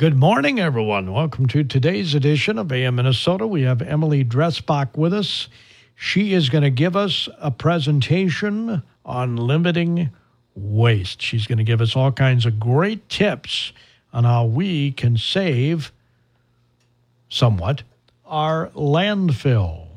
Good morning, everyone. Welcome to today's edition of AM Minnesota. We have Emily Dresbach with us. She is going to give us a presentation on limiting waste. She's going to give us all kinds of great tips on how we can save somewhat our landfill.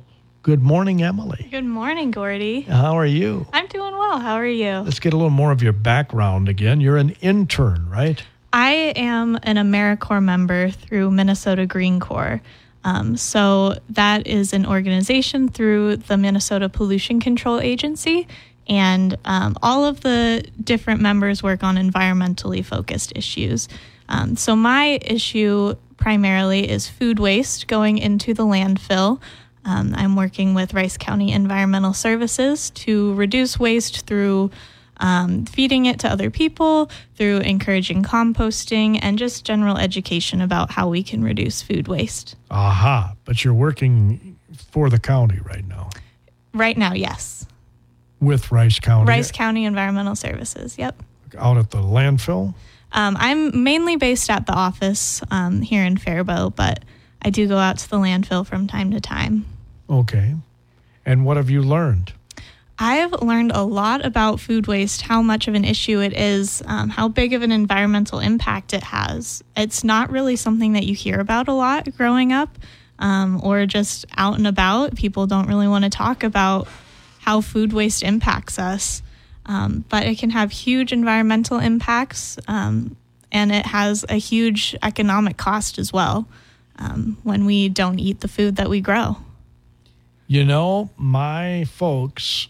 Good morning, Emily. Good morning, Gordy. How are you? I'm doing well. How are you? Let's get a little more of your background again. You're an intern, right? I am an AmeriCorps member through Minnesota Green Corps. Um, so that is an organization through the Minnesota Pollution Control Agency, and um, all of the different members work on environmentally focused issues. Um, so my issue primarily is food waste going into the landfill. Um, I'm working with Rice County Environmental Services to reduce waste through um, feeding it to other people, through encouraging composting, and just general education about how we can reduce food waste. Aha, but you're working for the county right now. Right now, yes. With Rice County? Rice County Environmental Services, yep. Out at the landfill? Um, I'm mainly based at the office um, here in Faribault, but I do go out to the landfill from time to time. Okay. And what have you learned? I've learned a lot about food waste, how much of an issue it is, um, how big of an environmental impact it has. It's not really something that you hear about a lot growing up um, or just out and about. People don't really want to talk about how food waste impacts us. Um, but it can have huge environmental impacts um, and it has a huge economic cost as well um, when we don't eat the food that we grow. You know, my folks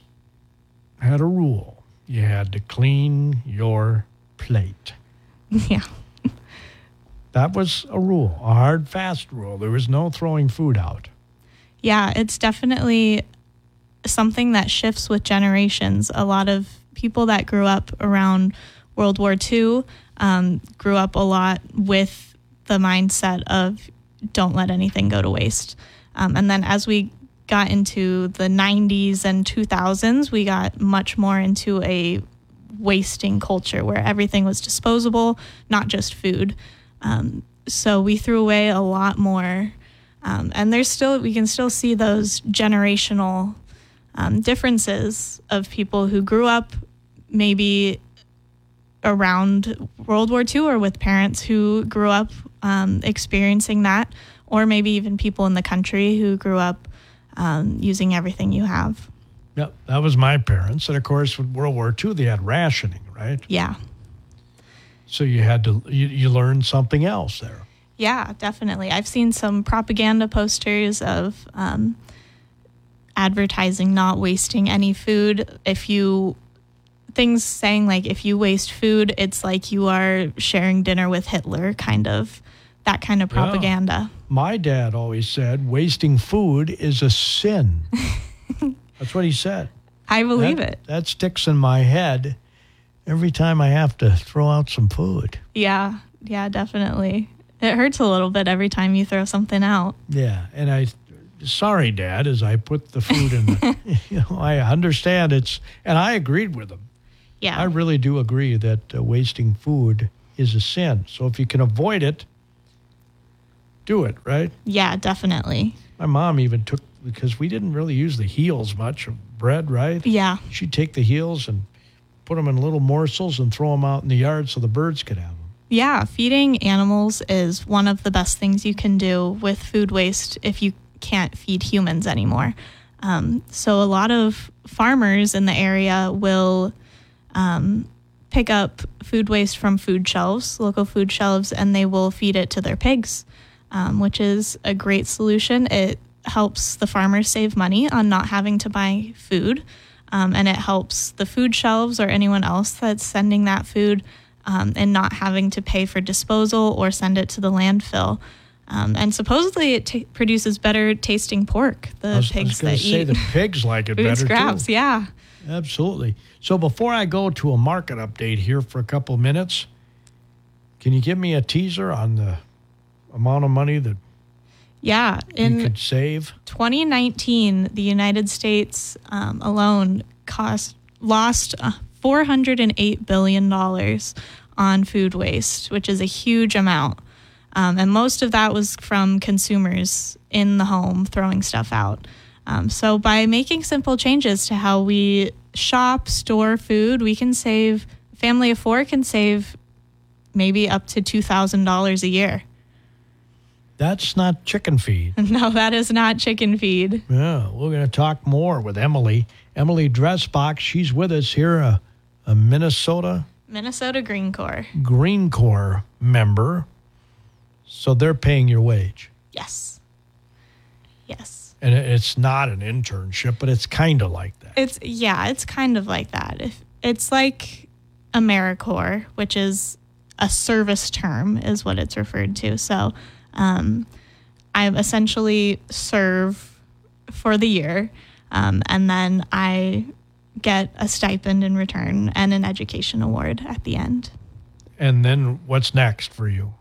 had a rule you had to clean your plate. Yeah. that was a rule, a hard, fast rule. There was no throwing food out. Yeah, it's definitely something that shifts with generations. A lot of people that grew up around World War II um, grew up a lot with the mindset of don't let anything go to waste. Um, and then as we got into the 90s and 2000s, we got much more into a wasting culture where everything was disposable, not just food. Um, so we threw away a lot more. Um, and there's still, we can still see those generational um, differences of people who grew up maybe around World War II or with parents who grew up um, experiencing that, or maybe even people in the country who grew up um, using everything you have. Yep, that was my parents. And of course, with World War II, they had rationing, right? Yeah. So you had to, you, you learned something else there. Yeah, definitely. I've seen some propaganda posters of um, advertising not wasting any food. If you, things saying like if you waste food, it's like you are sharing dinner with Hitler, kind of that kind of propaganda. Yeah. My dad always said wasting food is a sin. That's what he said. I believe that, it. That sticks in my head every time I have to throw out some food. Yeah, yeah, definitely. It hurts a little bit every time you throw something out. Yeah, and I sorry dad as I put the food in the, you know, I understand it's and I agreed with him. Yeah. I really do agree that uh, wasting food is a sin. So if you can avoid it, do it, right? Yeah, definitely. My mom even took because we didn't really use the heels much of bread, right? Yeah. She'd take the heels and put them in little morsels and throw them out in the yard so the birds could have them. Yeah, feeding animals is one of the best things you can do with food waste if you can't feed humans anymore. Um, so a lot of farmers in the area will um, pick up food waste from food shelves, local food shelves, and they will feed it to their pigs um, which is a great solution. It helps the farmers save money on not having to buy food, um, and it helps the food shelves or anyone else that's sending that food um, and not having to pay for disposal or send it to the landfill. Um, and supposedly it t- produces better tasting pork. The was, pigs that say eat the pigs like it food better scraps, too. yeah. Absolutely. So before I go to a market update here for a couple minutes, can you give me a teaser on the amount of money that Yeah, you could save? 2019, the United States um, alone cost lost uh, 408 billion dollars on food waste, which is a huge amount. Um, and most of that was from consumers in the home throwing stuff out. Um, so by making simple changes to how we shop, store food, we can save. Family of four can save maybe up to two thousand dollars a year. That's not chicken feed. No, that is not chicken feed. Yeah, we're going to talk more with Emily. Emily Dresbach, she's with us here, a, a Minnesota Minnesota Green Corps. Green Corps member. So they're paying your wage. Yes. Yes. And it's not an internship, but it's kind of like that. It's yeah, it's kind of like that. If it's like AmeriCorps, which is a service term, is what it's referred to. So, um, I essentially serve for the year, um, and then I get a stipend in return and an education award at the end. And then what's next for you?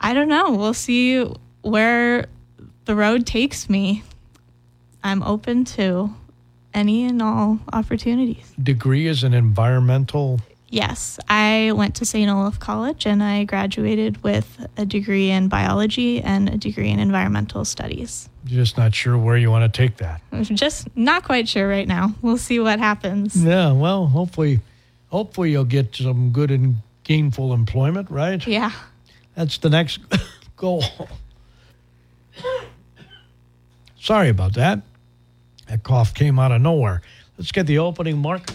I don't know. We'll see where the road takes me. I'm open to any and all opportunities. Degree is an environmental. Yes, I went to St. Olaf College and I graduated with a degree in biology and a degree in environmental studies. You're just not sure where you want to take that. I'm just not quite sure right now. We'll see what happens. Yeah, well, hopefully, hopefully you'll get some good and gainful employment, right? Yeah. That's the next goal. Sorry about that. That cough came out of nowhere. Let's get the opening market.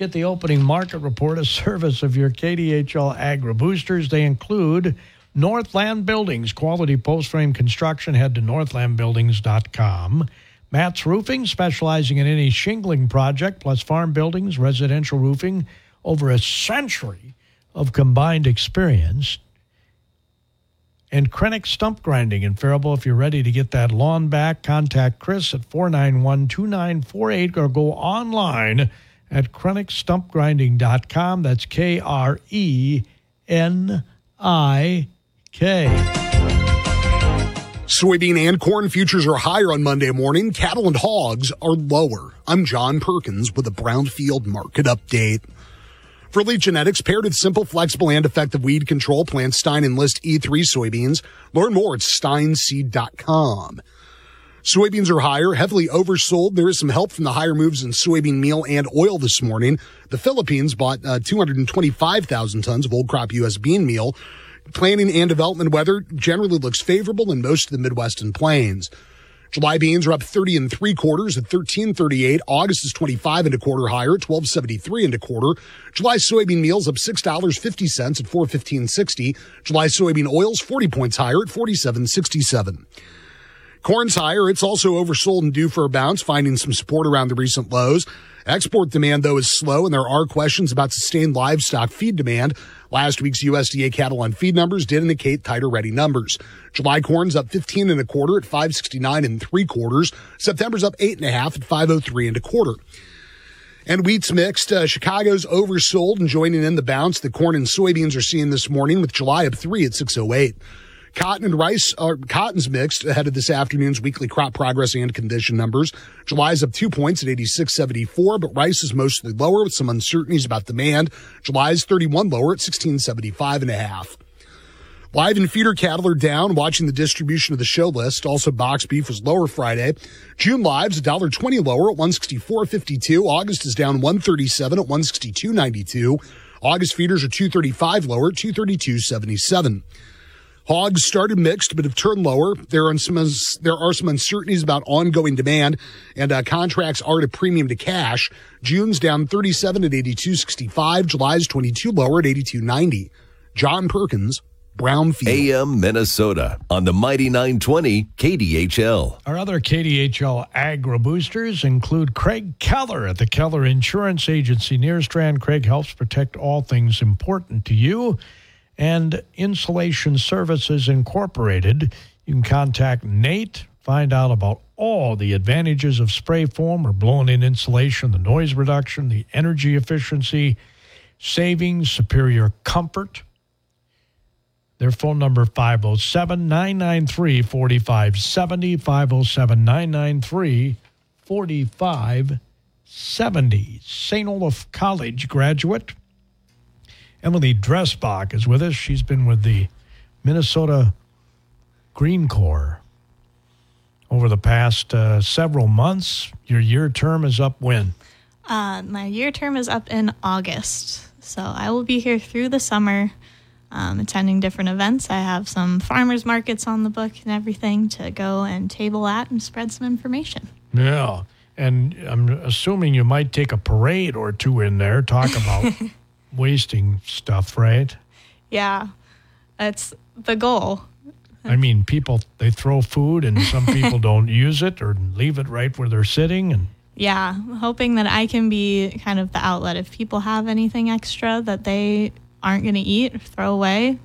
Get the opening market report, a service of your KDHL Agri Boosters. They include Northland Buildings, quality post frame construction. Head to northlandbuildings.com. Matt's Roofing, specializing in any shingling project, plus farm buildings, residential roofing, over a century of combined experience. And Krenik Stump Grinding in Faribault. If you're ready to get that lawn back, contact Chris at 491 2948 or go online at KrenikStumpGrinding.com. That's K R E N I K. Soybean and corn futures are higher on Monday morning. Cattle and hogs are lower. I'm John Perkins with a Brownfield market update. For Elite Genetics, paired with simple, flexible, and effective weed control, plant Stine Enlist E3 soybeans. Learn more at stineseed.com. Soybeans are higher, heavily oversold. There is some help from the higher moves in soybean meal and oil this morning. The Philippines bought uh, 225,000 tons of old crop U.S. bean meal. Planning and development weather generally looks favorable in most of the Midwest and plains. July beans are up 30 and three quarters at 1338. August is 25 and a quarter higher at 1273 and a quarter. July soybean meals up $6.50 at 415.60. July soybean oils 40 points higher at 47.67. Corn's higher. It's also oversold and due for a bounce, finding some support around the recent lows. Export demand, though, is slow, and there are questions about sustained livestock feed demand. Last week's USDA cattle on feed numbers did indicate tighter ready numbers. July corn's up 15 and a quarter at 569 and three quarters. September's up eight and a half at 503 and a quarter. And wheat's mixed. Uh, Chicago's oversold and joining in the bounce that corn and soybeans are seeing this morning with July up three at 608. Cotton and rice are cotton's mixed ahead of this afternoon's weekly crop progress and condition numbers. July's up two points at 86.74, but rice is mostly lower with some uncertainties about demand. July's 31 lower at 16.75 and a half. Live and feeder cattle are down, watching the distribution of the show list. Also, box beef was lower Friday. June lives $1.20 lower at 164.52. August is down 137 at 162.92. August feeders are 235 lower at 232.77. Hogs started mixed, but have turned lower. There are some there are some uncertainties about ongoing demand, and uh, contracts are at a premium to cash. June's down 37 at 82.65. July's 22 lower at 82.90. John Perkins, Brownfield. AM Minnesota on the Mighty 920 KDHL. Our other KDHL Agri Boosters include Craig Keller at the Keller Insurance Agency Nerstrand. Craig helps protect all things important to you. And Insulation Services Incorporated. You can contact Nate, find out about all the advantages of spray foam or blown in insulation, the noise reduction, the energy efficiency, savings, superior comfort. Their phone number 507 993 4570 507 993 4570. St. Olaf College graduate Emily Dresbach is with us. She's been with the Minnesota Green Corps over the past uh, several months. Your year term is up when? Uh, my year term is up in August, so I will be here through the summer, um, attending different events. I have some farmers markets on the book and everything to go and table at and spread some information. Yeah. And I'm assuming you might take a parade or two in there, talk about wasting stuff, right? Yeah, that's the goal. I mean, people they throw food, and some people don't use it or leave it right where they're sitting, and Yeah, hoping that I can be kind of the outlet. If people have anything extra that they aren't going to eat or throw away,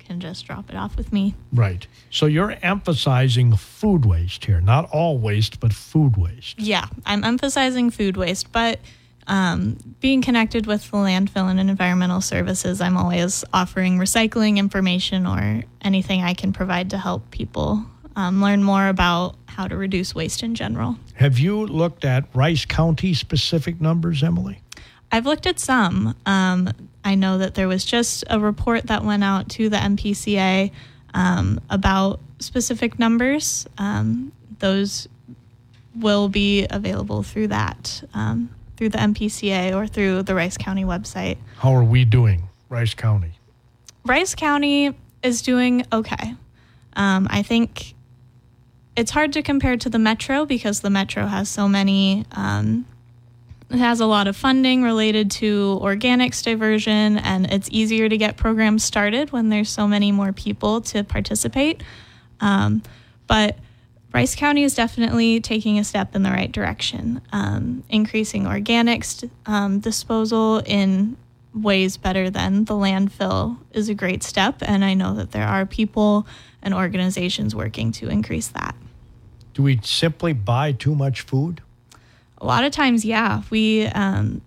can just drop it off with me. right. So you're emphasizing food waste here, not all waste, but food waste. Yeah, I'm emphasizing food waste, but um, being connected with the landfill and environmental services, I'm always offering recycling information or anything I can provide to help people um, learn more about how to reduce waste in general. Have you looked at Rice County specific numbers, Emily? I've looked at some. Um, I know that there was just a report that went out to the MPCA um, about specific numbers. Um, those will be available through that, um, through the MPCA or through the Rice County website. How are we doing, Rice County? Rice County is doing okay. Um, I think it's hard to compare to the Metro because the Metro has so many. Um, it has a lot of funding related to organics diversion, and it's easier to get programs started when there's so many more people to participate. Um, but Rice County is definitely taking a step in the right direction, um, increasing organics um, disposal in ways better than the landfill is a great step. And I know that there are people and organizations working to increase that. Do we simply buy too much food? A lot of times, yeah, we um,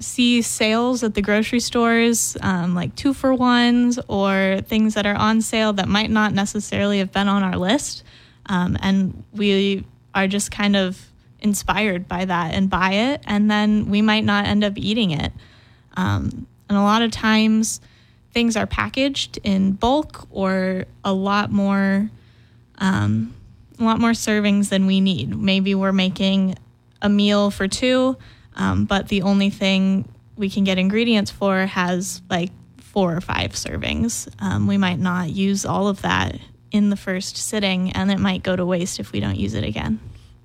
see sales at the grocery stores, um, like two for ones or things that are on sale that might not necessarily have been on our list. Um, and we are just kind of inspired by that and buy it. And then we might not end up eating it. Um, and a lot of times, things are packaged in bulk or a lot more um, a lot more servings than we need. Maybe we're making a meal for two, um, but the only thing we can get ingredients for has like four or five servings. Um, we might not use all of that in the first sitting, and it might go to waste if we don't use it again.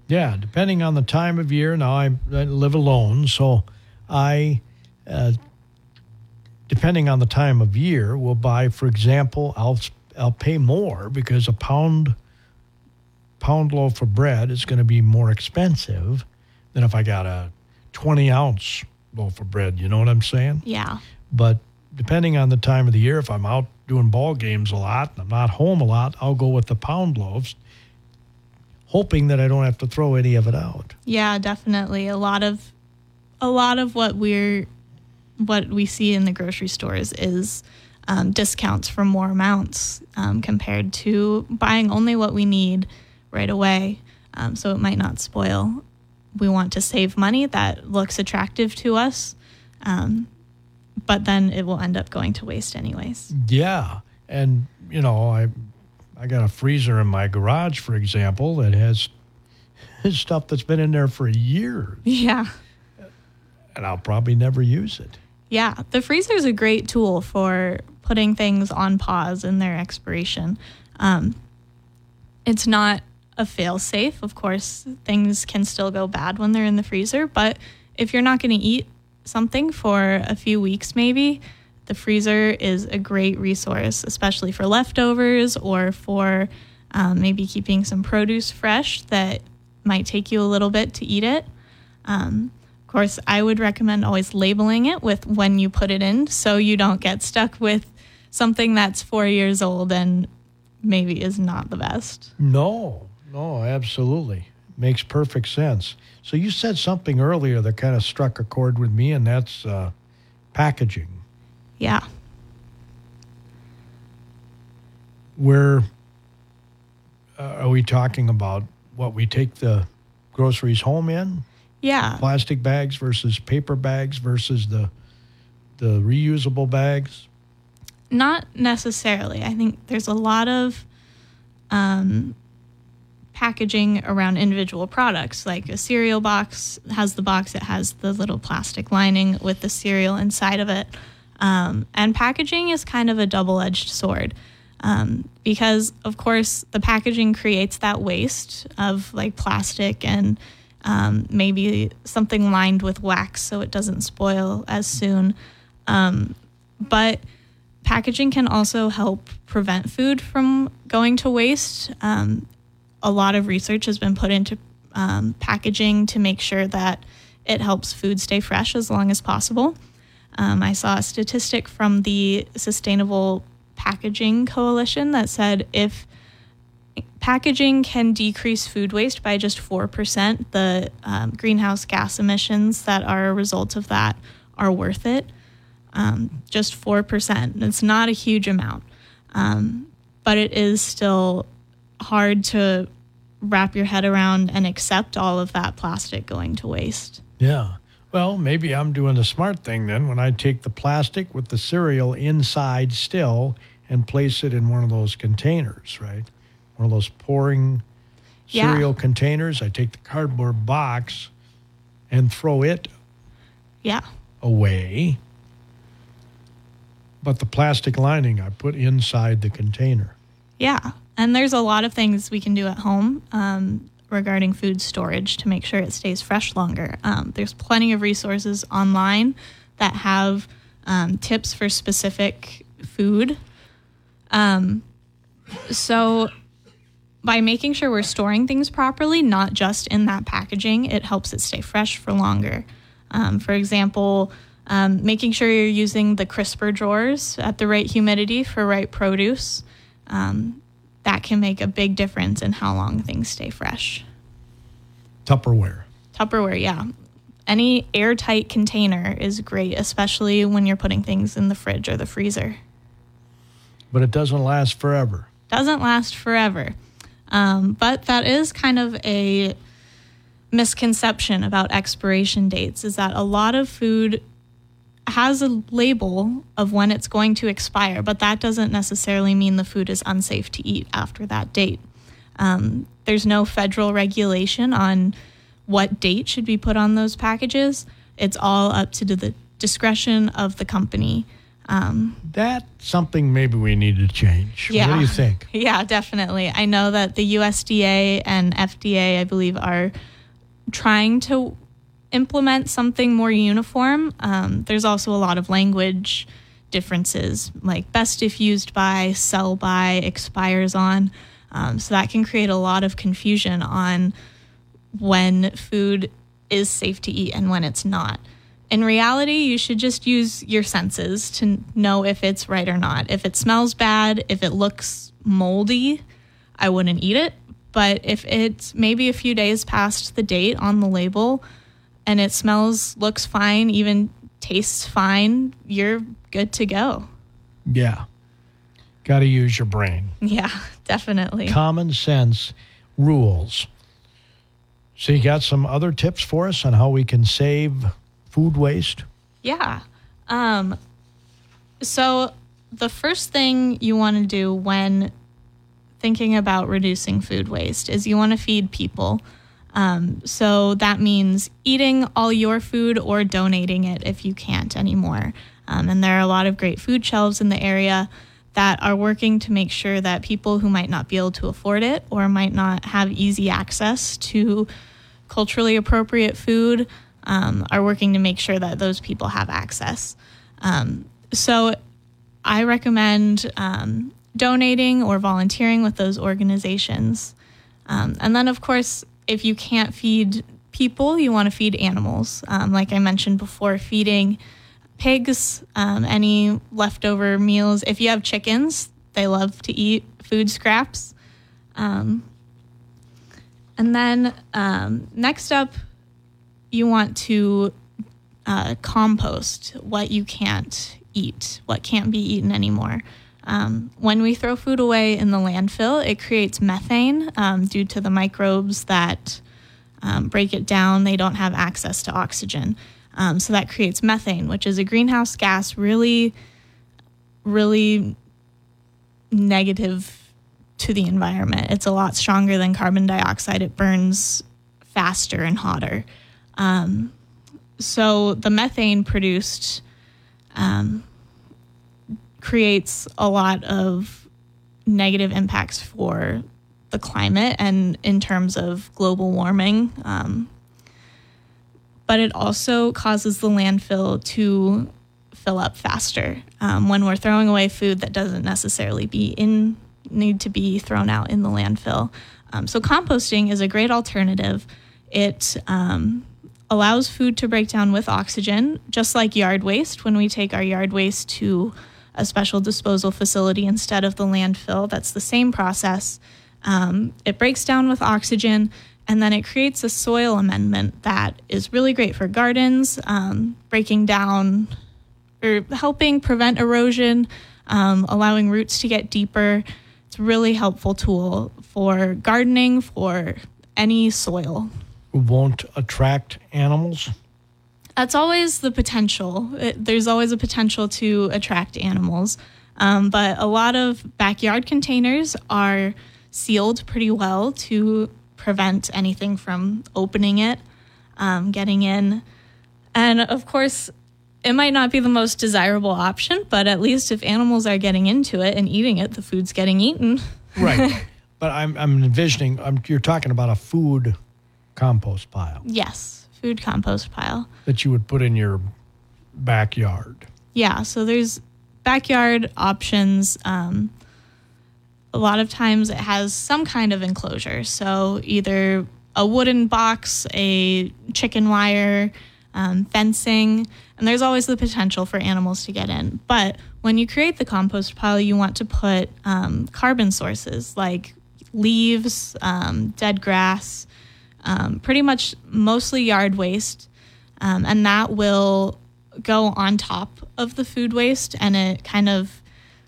Yeah, depending on the time of year. Now I, I live alone, so I, uh, depending on the time of year, will buy. For example, I'll I'll pay more because a pound pound loaf of bread is going to be more expensive than if I got a twenty ounce loaf of bread. You know what I'm saying? Yeah. But depending on the time of the year, if I'm out doing ball games a lot and I'm not home a lot, I'll go with the pound loaves, hoping that I don't have to throw any of it out. Yeah, definitely. A lot of a lot of what we're what we see in the grocery stores is um, discounts for more amounts um, compared to buying only what we need right away. Um, so it might not spoil. We want to save money that looks attractive to us, um, but then it will end up going to waste anyways. Yeah, and you know, I I got a freezer in my garage, for example, that has stuff that's been in there for years, Yeah. and I'll probably never use it. Yeah, the freezer is a great tool for putting things on pause in their expiration. Um, it's not a fail safe. Of course, things can still go bad when they're in the freezer, but if you're not going to eat something for a few weeks, maybe, The freezer is a great resource, especially for leftovers or for um, maybe keeping some produce fresh that might take you a little bit to eat it. Um, of course, I would recommend always labeling it with when you put it in so you don't get stuck with something that's four years old and maybe is not the best. No, no, absolutely. Makes perfect sense. So you said something earlier that kind of struck a chord with me, and that's uh, packaging. Yeah. Where uh, are we talking about what we take the groceries home in? Yeah. Plastic bags versus paper bags versus the the reusable bags? Not necessarily. I think there's a lot of um, packaging around individual products. Like a cereal box has the box, it has the little plastic lining with the cereal inside of it. Um, and packaging is kind of a double edged sword. Um, because, of course, the packaging creates that waste of like plastic and um, maybe something lined with wax so it doesn't spoil as soon. Um, but packaging can also help prevent food from going to waste. A lot of research has been put into um, packaging to make sure that it helps food stay fresh as long as possible. Um, I saw a statistic from the Sustainable Packaging Coalition that said if packaging can decrease food waste by just 4%, the um, greenhouse gas emissions that are a result of that are worth it. Um, just 4%. It's not a huge amount, um, but it is still hard to wrap your head around and accept all of that plastic going to waste. Yeah. Well, maybe I'm doing the smart thing then when I take the plastic with the cereal inside still and place it in one of those containers, right? One of those pouring Yeah. cereal containers. I take the cardboard box and throw it Yeah. away. But the plastic lining I put inside the container. Yeah. And there's a lot of things we can do at home um, regarding food storage to make sure it stays fresh longer. Um, there's plenty of resources online that have um, tips for specific food. Um, so, by making sure we're storing things properly, not just in that packaging, it helps it stay fresh for longer. Um, for example, um, making sure you're using the crisper drawers at the right humidity for right produce. Um, that can make a big difference in how long things stay fresh. Tupperware. Tupperware, yeah. Any airtight container is great, especially when you're putting things in the fridge or the freezer. But it doesn't last forever. Doesn't last forever. Um, but that is kind of a misconception about expiration dates is that a lot of food has a label of when it's going to expire, but that doesn't necessarily mean the food is unsafe to eat after that date. Um, there's no federal regulation on what date should be put on those packages. It's all up to the discretion of the company. Um, That's something maybe we need to change. Yeah. What do you think? Yeah, definitely. I know that the USDA and FDA, I believe, are trying to implement something more uniform. Um, there's also a lot of language differences, like best if used by, sell by, expires on. Um, so that can create a lot of confusion on when food is safe to eat and when it's not. In reality, you should just use your senses to know if it's right or not. If it smells bad, if it looks moldy, I wouldn't eat it. But if it's maybe a few days past the date on the label and it smells, looks fine, even tastes fine, you're good to go. Yeah. Got to use your brain. Yeah, definitely. Common sense rules. So, you got some other tips for us on how we can save food waste? Yeah. Um, so the first thing you want to do when thinking about reducing food waste is you want to feed people. Um, so that means eating all your food or donating it if you can't anymore. Um, and there are a lot of great food shelves in the area that are working to make sure that people who might not be able to afford it or might not have easy access to culturally appropriate food um, are working to make sure that those people have access. Um, so I recommend um, donating or volunteering with those organizations. Um, and then, of course, if you can't feed people, you want to feed animals. Um, like I mentioned before, feeding pigs, um, any leftover meals. If you have chickens, they love to eat food scraps. Um, and then um, next up, you want to uh, compost what you can't eat, what can't be eaten anymore. Um, when we throw food away in the landfill, it creates methane um, due to the microbes that um, break it down. They don't have access to oxygen. Um, so that creates methane, which is a greenhouse gas, really, really negative to the environment. It's a lot stronger than carbon dioxide. It burns faster and hotter. Um, so the methane produced um, creates a lot of negative impacts for the climate and in terms of global warming. Um, but it also causes the landfill to fill up faster um, when we're throwing away food that doesn't necessarily be in need to be thrown out in the landfill. Um, so composting is a great alternative. It um, allows food to break down with oxygen, just like yard waste. When we take our yard waste to a special disposal facility instead of the landfill, that's the same process. Um, it breaks down with oxygen and then it creates a soil amendment that is really great for gardens, um, breaking down or helping prevent erosion, um, allowing roots to get deeper. It's a really helpful tool for gardening, for any soil. Won't attract animals? That's always the potential. It, there's always a potential to attract animals. Um, but a lot of backyard containers are sealed pretty well to prevent anything from opening it, um, getting in. And of course, it might not be the most desirable option, but at least if animals are getting into it and eating it, the food's getting eaten. Right. but I'm, I'm envisioning, I'm, you're talking about a food compost pile yes, food compost pile. that you would put in your backyard. Yeah, so there's backyard options. Um, a lot of times it has some kind of enclosure. So either a wooden box, a chicken wire, um, fencing, and there's always the potential for animals to get in. But when you create the compost pile, you want to put um, carbon sources like leaves, um, dead grass, um, pretty much mostly yard waste, um, and that will go on top of the food waste and it kind of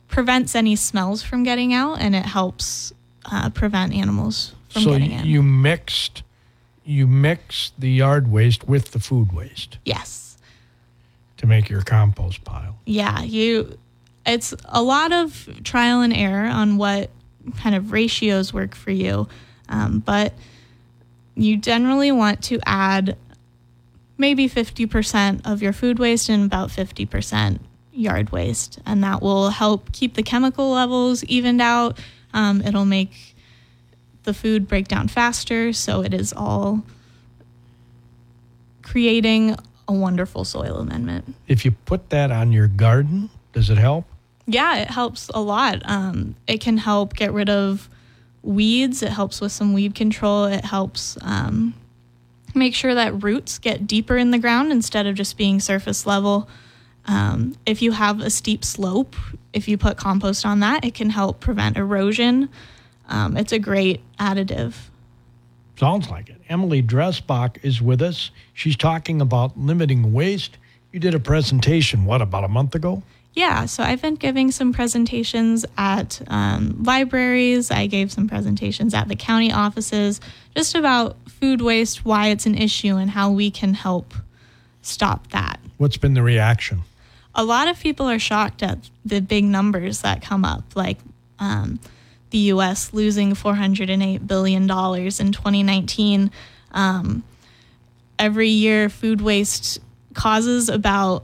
prevents any smells from getting out and it helps uh, prevent animals from so getting in. you mixed, you mix the yard waste with the food waste yes. to make your compost pile. Yeah, you it's a lot of trial and error on what kind of ratios work for you. Um, but you generally want to add maybe 50% of your food waste and about 50% yard waste. And that will help keep the chemical levels evened out. Um, it'll make the food break down faster. So it is all creating a wonderful soil amendment. If you put that on your garden, does it help? Yeah, it helps a lot. Um, it can help get rid of weeds. It helps with some weed control. It helps um, make sure that roots get deeper in the ground instead of just being surface level. Um, if you have a steep slope, if you put compost on that, it can help prevent erosion. Um, it's a great additive. Sounds like it. Emily Dresbach is with us. She's talking about limiting waste. You did a presentation, what, about a month ago? Yeah, so I've been giving some presentations at um, libraries. I gave some presentations at the county offices just about food waste, why it's an issue, and how we can help stop that. What's been the reaction? A lot of people are shocked at the big numbers that come up, like um, the US losing $408 billion in 2019. Um, every year, food waste causes about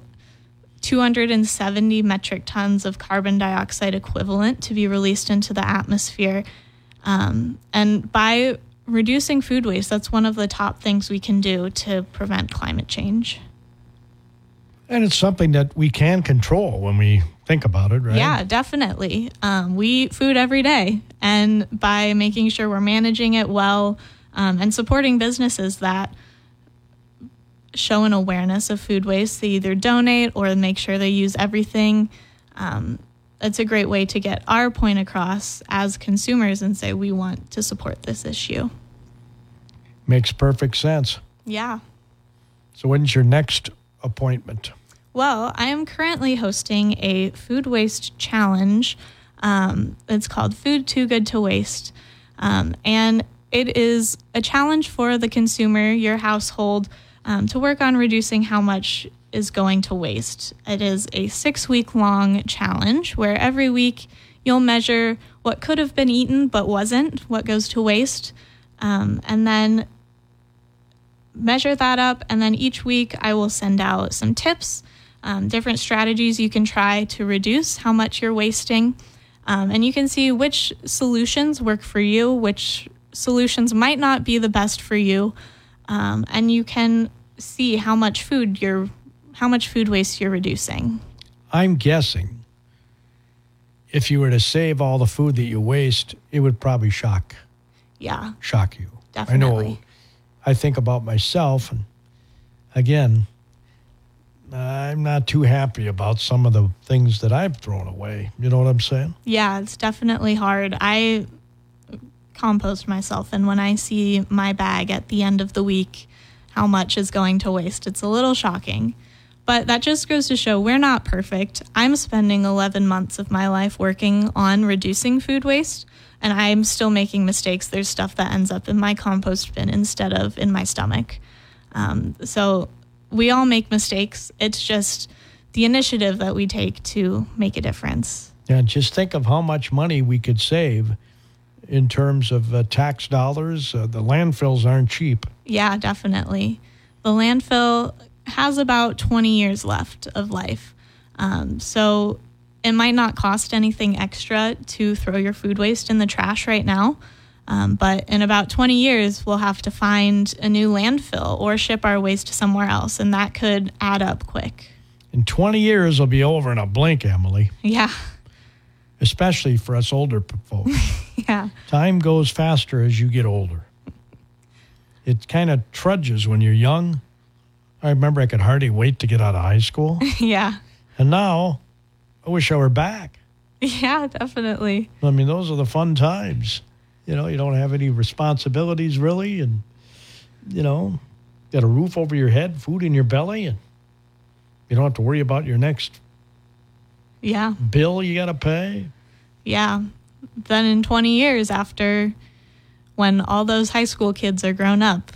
270 metric tons of carbon dioxide equivalent to be released into the atmosphere. Um, and by reducing food waste, that's one of the top things we can do to prevent climate change. And it's something that we can control when we think about it, right? Yeah, definitely. Um, we eat food every day, and by making sure we're managing it well um, and supporting businesses that show an awareness of food waste, they either donate or make sure they use everything. Um, it's a great way to get our point across as consumers and say we want to support this issue. Makes perfect sense. Yeah. So, when's your next appointment? Well, I am currently hosting a food waste challenge. Um, it's called Food Too Good to Waste. Um, and it is a challenge for the consumer, your household, um, to work on reducing how much is going to waste. It is a six week long challenge where every week you'll measure what could have been eaten but wasn't, what goes to waste. Um, and then measure that up. And then each week I will send out some tips, um, different strategies you can try to reduce how much you're wasting. Um, and you can see which solutions work for you, which solutions might not be the best for you. Um, and you can see how much food you're, how much food waste you're reducing. I'm guessing if you were to save all the food that you waste, it would probably shock Yeah, shock you. Definitely. I know. I think about myself, and again, I'm not too happy about some of the things that I've thrown away. You know what I'm saying? Yeah, it's definitely hard. I compost myself, and when I see my bag at the end of the week, how much is going to waste, it's a little shocking. But that just goes to show we're not perfect. I'm spending 11 months of my life working on reducing food waste, and I'm still making mistakes. There's stuff that ends up in my compost bin instead of in my stomach. Um, so we all make mistakes. It's just the initiative that we take to make a difference. Yeah, just think of how much money we could save in terms of uh, tax dollars. Uh, the landfills aren't cheap. Yeah, definitely. The landfill has about 20 years left of life. Um, so it might not cost anything extra to throw your food waste in the trash right now. Um, but in about 20 years, we'll have to find a new landfill or ship our waste somewhere else. And that could add up quick. In 20 years, it'll be over in a blink, Emily, Yeah. especially for us older folks. Yeah. Time goes faster as you get older. It kind of trudges when you're young. I remember I could hardly wait to get out of high school. Yeah. and now I wish I were back. Yeah, definitely. I mean, those are the fun times. You know, you don't have any responsibilities really, and you know, got a roof over your head, food in your belly, and you don't have to worry about your next Yeah. bill you got to pay. Yeah. Then in 20 years after when all those high school kids are grown up,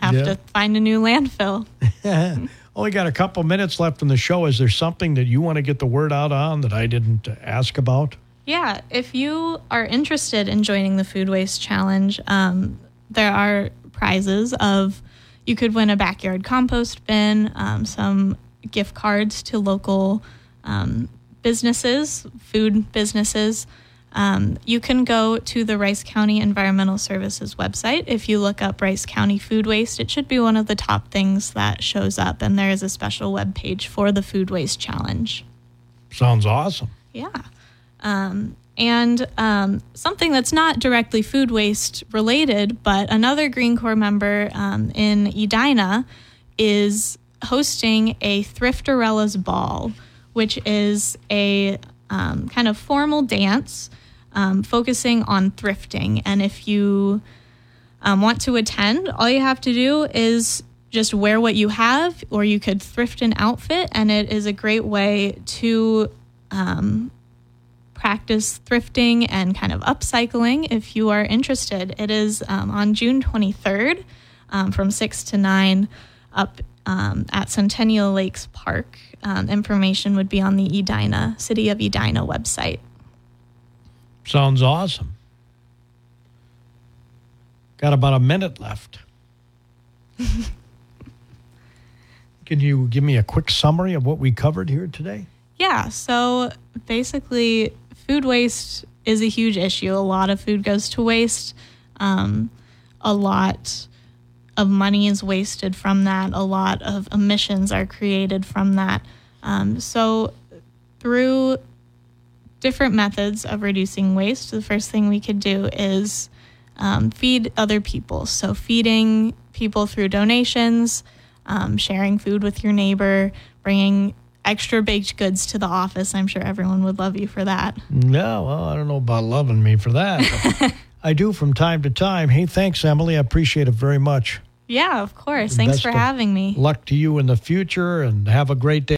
have Yeah. to find a new landfill. Only got a couple minutes left in the show. Is there something that you want to get the word out on that I didn't ask about? Yeah, if you are interested in joining the Food Waste Challenge, um, there are prizes of you could win a backyard compost bin, um, some gift cards to local um, businesses, food businesses. Um, you can go to the Rice County Environmental Services website. If you look up Rice County food waste, it should be one of the top things that shows up, and there is a special web page for the Food Waste Challenge. Sounds awesome. Yeah. Um, and um, something that's not directly food waste related, but another Green Corps member um, in Edina is hosting a Thriftarella's Ball, which is a um, kind of formal dance um, focusing on thrifting. And if you um, want to attend, all you have to do is just wear what you have, or you could thrift an outfit, and it is a great way to um, practice thrifting and kind of upcycling if you are interested. It is um, on June 23rd um, from 6 to 9 up um, at Centennial Lakes Park. Information would be on the Edina, City of Edina website. Sounds awesome. Got about a minute left. Can you give me a quick summary of what we covered here today? Yeah, so basically, food waste is a huge issue. A lot of food goes to waste. Um, a lot of money is wasted from that. A lot of emissions are created from that. Um, so, through different methods of reducing waste, the first thing we could do is um, feed other people. So, feeding people through donations, um, sharing food with your neighbor, bringing extra baked goods to the office. I'm sure everyone would love you for that. No, well, I don't know about loving me for that. I do from time to time. Hey, thanks, Emily. I appreciate it very much. Yeah, of course. Thanks Best for having me. Luck to you in the future and have a great day.